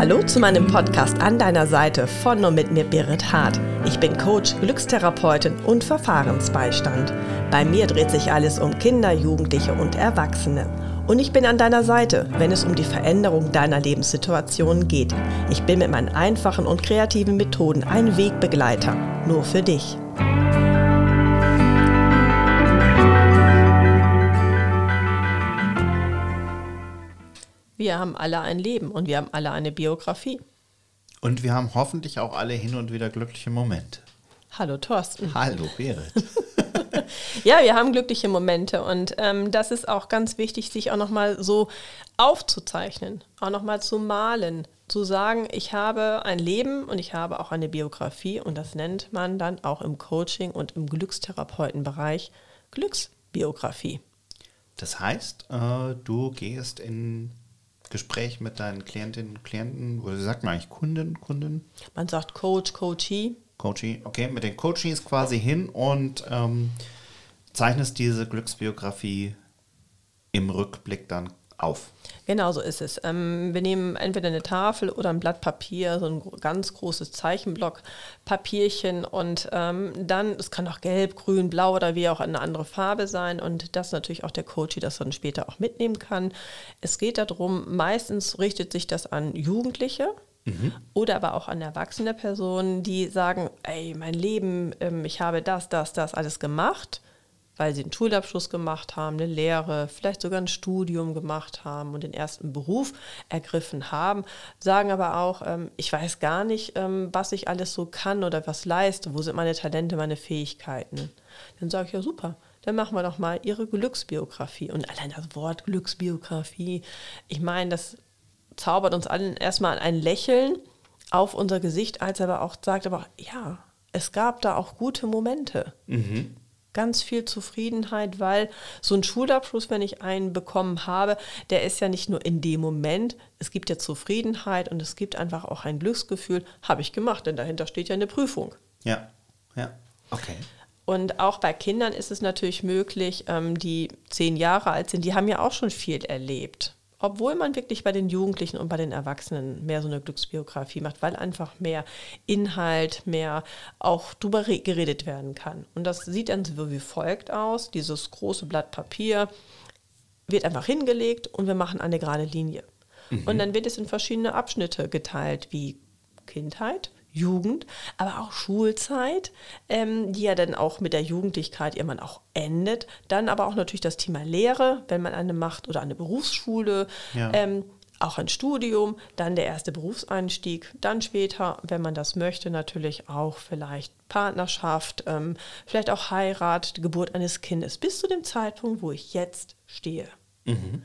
Hallo zu meinem Podcast an deiner Seite von und mit mir Birgit Hart. Ich bin Coach, Glückstherapeutin und Verfahrensbeistand. Bei mir dreht sich alles um Kinder, Jugendliche und Erwachsene. Und ich bin an deiner Seite, wenn es um die Veränderung deiner Lebenssituation geht. Ich bin mit meinen einfachen und kreativen Methoden ein Wegbegleiter, nur für dich. Wir haben alle ein Leben und wir haben alle eine Biografie. Und wir haben hoffentlich auch alle hin und wieder glückliche Momente. Hallo Thorsten. Hallo Berit. ja, wir haben glückliche Momente und ähm, das ist auch ganz wichtig, sich auch nochmal so aufzuzeichnen, auch nochmal zu malen, zu sagen, ich habe ein Leben und ich habe auch eine Biografie und das nennt man dann auch im Coaching und im Glückstherapeutenbereich Glücksbiografie. Das heißt, äh, du gehst in Gespräch mit deinen Klientinnen und Klienten, oder sagt man eigentlich Kunden, Kunden? Man sagt Coach, Coachee. Coachee, okay, mit den Coaches quasi hin und ähm, zeichnest diese Glücksbiografie im Rückblick dann auf. Genau so ist es. Ähm, wir nehmen entweder eine Tafel oder ein Blatt Papier, so ein ganz großes Zeichenblock, Papierchen und ähm, dann, es kann auch gelb, grün, blau oder wie auch eine andere Farbe sein und das natürlich auch der Coach, das dann später auch mitnehmen kann. Es geht darum, meistens richtet sich das an Jugendliche, Mhm. Oder aber auch an erwachsene Personen, die sagen, ey, mein Leben, ähm, ich habe das, das, das alles gemacht weil sie einen Schulabschluss gemacht haben, eine Lehre, vielleicht sogar ein Studium gemacht haben und den ersten Beruf ergriffen haben, sagen aber auch, ähm, ich weiß gar nicht, ähm, was ich alles so kann oder was leiste, wo sind meine Talente, meine Fähigkeiten. Dann sage ich ja super, dann machen wir doch mal ihre Glücksbiografie. Und allein das Wort Glücksbiografie, ich meine, das zaubert uns allen erstmal ein Lächeln auf unser Gesicht, als aber auch sagt, aber ja, es gab da auch gute Momente. Mhm ganz viel Zufriedenheit, weil so ein Schulabschluss, wenn ich einen bekommen habe, der ist ja nicht nur in dem Moment, es gibt ja Zufriedenheit und es gibt einfach auch ein Glücksgefühl, habe ich gemacht, denn dahinter steht ja eine Prüfung. Ja, ja, okay. Und auch bei Kindern ist es natürlich möglich, ähm, die zehn Jahre alt sind, die haben ja auch schon viel erlebt obwohl man wirklich bei den Jugendlichen und bei den Erwachsenen mehr so eine Glücksbiografie macht, weil einfach mehr Inhalt, mehr auch drüber geredet werden kann. Und das sieht dann so wie folgt aus. Dieses große Blatt Papier wird einfach hingelegt und wir machen eine gerade Linie. Mhm. Und dann wird es in verschiedene Abschnitte geteilt, wie Kindheit, Jugend, aber auch Schulzeit, ähm, die ja dann auch mit der Jugendlichkeit irgendwann auch endet. Dann aber auch natürlich das Thema Lehre, wenn man eine macht oder eine Berufsschule. Ja. Ähm, auch ein Studium, dann der erste Berufseinstieg, dann später, wenn man das möchte, natürlich auch vielleicht Partnerschaft, ähm, vielleicht auch Heirat, Geburt eines Kindes, bis zu dem Zeitpunkt, wo ich jetzt stehe. Mhm.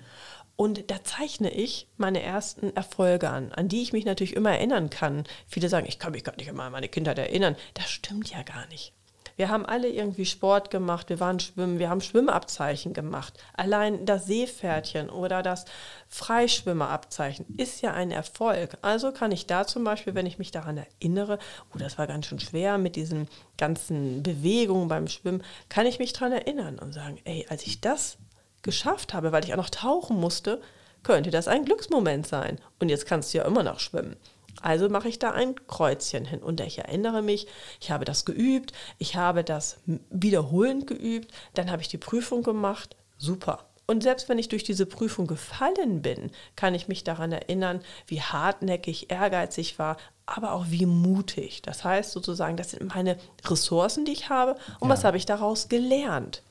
Und da zeichne ich meine ersten Erfolge an, an die ich mich natürlich immer erinnern kann. Viele sagen, ich kann mich gar nicht immer an meine Kindheit erinnern. Das stimmt ja gar nicht. Wir haben alle irgendwie Sport gemacht, wir waren schwimmen, wir haben Schwimmabzeichen gemacht. Allein das Seepferdchen oder das Freischwimmerabzeichen ist ja ein Erfolg. Also kann ich da zum Beispiel, wenn ich mich daran erinnere, oh, das war ganz schön schwer mit diesen ganzen Bewegungen beim Schwimmen, kann ich mich daran erinnern und sagen, ey, als ich das geschafft habe, weil ich auch noch tauchen musste, könnte das ein Glücksmoment sein. Und jetzt kannst du ja immer noch schwimmen. Also mache ich da ein Kreuzchen hin und ich erinnere mich, ich habe das geübt, ich habe das wiederholend geübt, dann habe ich die Prüfung gemacht, super. Und selbst wenn ich durch diese Prüfung gefallen bin, kann ich mich daran erinnern, wie hartnäckig, ehrgeizig war, aber auch wie mutig. Das heißt sozusagen, das sind meine Ressourcen, die ich habe und ja. was habe ich daraus gelernt.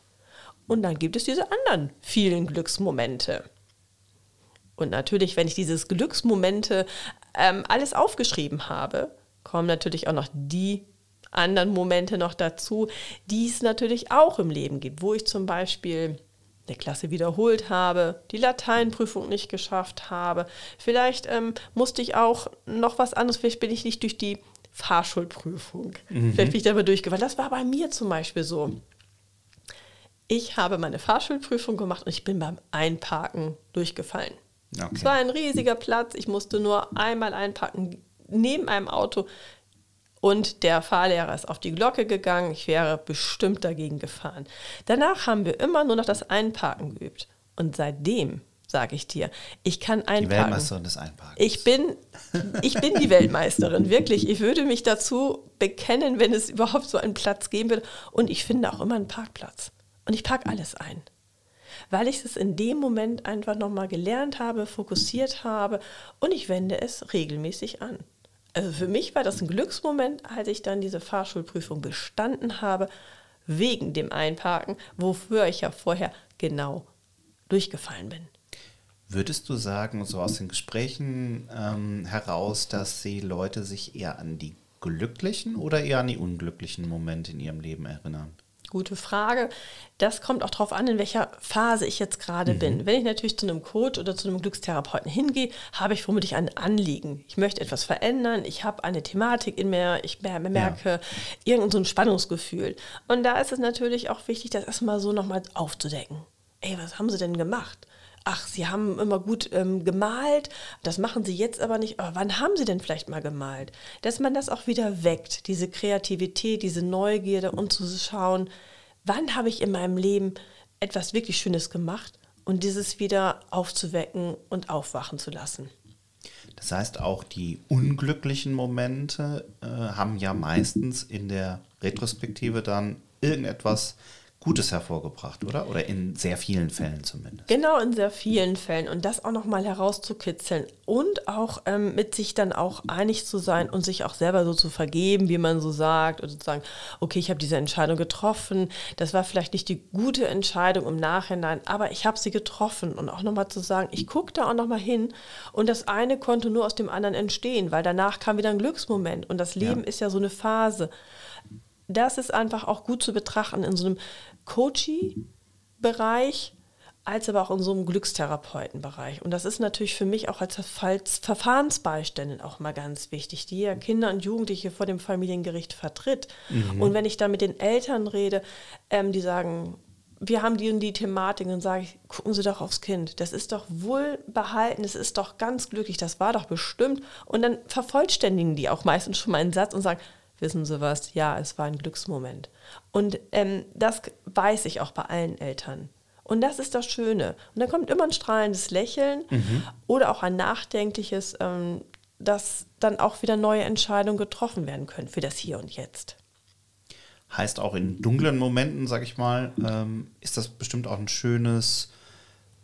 Und dann gibt es diese anderen vielen Glücksmomente. Und natürlich, wenn ich dieses Glücksmomente ähm, alles aufgeschrieben habe, kommen natürlich auch noch die anderen Momente noch dazu, die es natürlich auch im Leben gibt, wo ich zum Beispiel eine Klasse wiederholt habe, die Lateinprüfung nicht geschafft habe. Vielleicht ähm, musste ich auch noch was anderes, vielleicht bin ich nicht durch die Fahrschulprüfung. Mhm. Vielleicht bin ich da mal durchgefallen. Das war bei mir zum Beispiel so. Ich habe meine Fahrschulprüfung gemacht und ich bin beim Einparken durchgefallen. Okay. Es war ein riesiger Platz. Ich musste nur einmal einparken neben einem Auto. Und der Fahrlehrer ist auf die Glocke gegangen. Ich wäre bestimmt dagegen gefahren. Danach haben wir immer nur noch das Einparken geübt. Und seitdem sage ich dir. Ich kann einparken. Die Weltmeisterin des Einparkens. Ich bin, ich bin die Weltmeisterin, wirklich. Ich würde mich dazu bekennen, wenn es überhaupt so einen Platz geben würde. Und ich finde auch immer einen Parkplatz. Und ich parke alles ein. Weil ich es in dem Moment einfach nochmal gelernt habe, fokussiert habe und ich wende es regelmäßig an. Also für mich war das ein Glücksmoment, als ich dann diese Fahrschulprüfung bestanden habe, wegen dem Einparken, wofür ich ja vorher genau durchgefallen bin. Würdest du sagen, so aus den Gesprächen ähm, heraus, dass die Leute sich eher an die glücklichen oder eher an die unglücklichen Momente in ihrem Leben erinnern? Gute Frage. Das kommt auch darauf an, in welcher Phase ich jetzt gerade mhm. bin. Wenn ich natürlich zu einem Coach oder zu einem Glückstherapeuten hingehe, habe ich vermutlich ein Anliegen. Ich möchte etwas verändern, ich habe eine Thematik in mir, ich merke ja. irgendein so ein Spannungsgefühl. Und da ist es natürlich auch wichtig, das erstmal so nochmal aufzudecken. Ey, was haben sie denn gemacht? Ach, Sie haben immer gut ähm, gemalt, das machen Sie jetzt aber nicht, aber wann haben Sie denn vielleicht mal gemalt? Dass man das auch wieder weckt, diese Kreativität, diese Neugierde und zu schauen, wann habe ich in meinem Leben etwas wirklich Schönes gemacht und dieses wieder aufzuwecken und aufwachen zu lassen. Das heißt, auch die unglücklichen Momente äh, haben ja meistens in der Retrospektive dann irgendetwas Gutes hervorgebracht, oder? Oder in sehr vielen Fällen zumindest. Genau, in sehr vielen Fällen. Und das auch nochmal herauszukitzeln und auch ähm, mit sich dann auch einig zu sein und sich auch selber so zu vergeben, wie man so sagt. Und zu sagen, okay, ich habe diese Entscheidung getroffen. Das war vielleicht nicht die gute Entscheidung im Nachhinein, aber ich habe sie getroffen. Und auch nochmal zu sagen, ich gucke da auch nochmal hin. Und das eine konnte nur aus dem anderen entstehen, weil danach kam wieder ein Glücksmoment. Und das Leben ja. ist ja so eine Phase das ist einfach auch gut zu betrachten in so einem Coaching-Bereich, als aber auch in so einem Glückstherapeuten-Bereich. Und das ist natürlich für mich auch als Verfahrensbeiständin auch mal ganz wichtig, die ja Kinder und Jugendliche vor dem Familiengericht vertritt. Mhm. Und wenn ich da mit den Eltern rede, ähm, die sagen, wir haben die und die Thematik, dann sage ich, gucken Sie doch aufs Kind. Das ist doch wohlbehalten, es ist doch ganz glücklich, das war doch bestimmt. Und dann vervollständigen die auch meistens schon mal einen Satz und sagen, wissen Sie was, ja, es war ein Glücksmoment. Und ähm, das weiß ich auch bei allen Eltern. Und das ist das Schöne. Und dann kommt immer ein strahlendes Lächeln mhm. oder auch ein nachdenkliches, ähm, dass dann auch wieder neue Entscheidungen getroffen werden können für das Hier und Jetzt. Heißt auch in dunklen Momenten, sag ich mal, ähm, ist das bestimmt auch ein schönes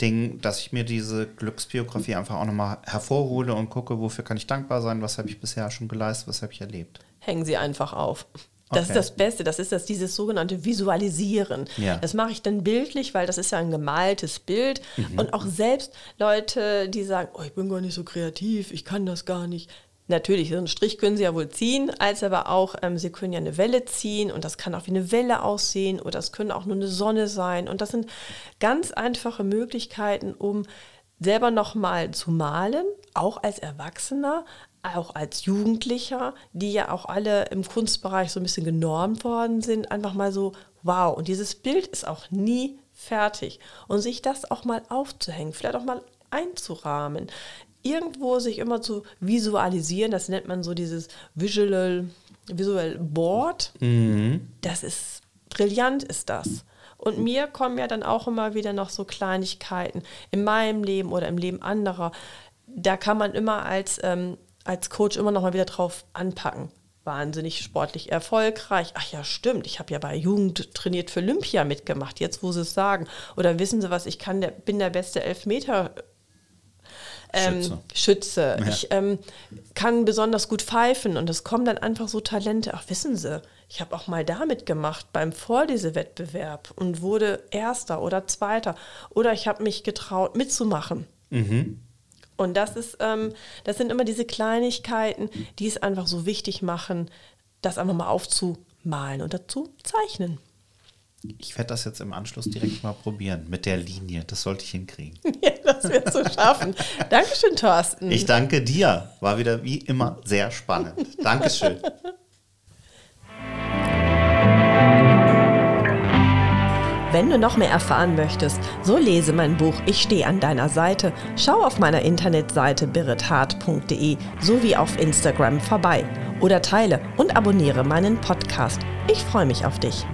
Ding, dass ich mir diese Glücksbiografie einfach auch nochmal hervorhole und gucke, wofür kann ich dankbar sein, was habe ich bisher schon geleistet, was habe ich erlebt hängen sie einfach auf. Das okay. ist das Beste, das ist das, dieses sogenannte Visualisieren. Ja. Das mache ich dann bildlich, weil das ist ja ein gemaltes Bild. Mhm. Und auch selbst Leute, die sagen, oh, ich bin gar nicht so kreativ, ich kann das gar nicht. Natürlich, so einen Strich können sie ja wohl ziehen, als aber auch, ähm, sie können ja eine Welle ziehen und das kann auch wie eine Welle aussehen oder es können auch nur eine Sonne sein. Und das sind ganz einfache Möglichkeiten, um selber nochmal zu malen, auch als Erwachsener, auch als Jugendlicher, die ja auch alle im Kunstbereich so ein bisschen genormt worden sind, einfach mal so, wow, und dieses Bild ist auch nie fertig. Und sich das auch mal aufzuhängen, vielleicht auch mal einzurahmen, irgendwo sich immer zu visualisieren, das nennt man so dieses Visual, Visual Board. Mhm. Das ist brillant, ist das. Und mir kommen ja dann auch immer wieder noch so Kleinigkeiten in meinem Leben oder im Leben anderer. Da kann man immer als ähm, als Coach immer noch mal wieder drauf anpacken. Wahnsinnig sportlich erfolgreich. Ach ja, stimmt. Ich habe ja bei Jugend trainiert für Olympia mitgemacht. Jetzt, wo sie es sagen. Oder wissen Sie was? Ich kann der, bin der beste Elfmeter. Ähm, Schütze. Schütze. Ja. Ich ähm, kann besonders gut pfeifen und es kommen dann einfach so Talente. Ach, wissen Sie, ich habe auch mal damit gemacht beim Vorlesewettbewerb und wurde Erster oder Zweiter. Oder ich habe mich getraut, mitzumachen. Mhm. Und das ist, ähm, das sind immer diese Kleinigkeiten, die es einfach so wichtig machen, das einfach mal aufzumalen und dazu zeichnen. Ich werde das jetzt im Anschluss direkt mal probieren mit der Linie. Das sollte ich hinkriegen. ja, das wird so schaffen. Dankeschön, Thorsten. Ich danke dir. War wieder wie immer sehr spannend. Dankeschön. Wenn du noch mehr erfahren möchtest, so lese mein Buch Ich stehe an deiner Seite. Schau auf meiner Internetseite birithart.de sowie auf Instagram vorbei oder teile und abonniere meinen Podcast. Ich freue mich auf dich.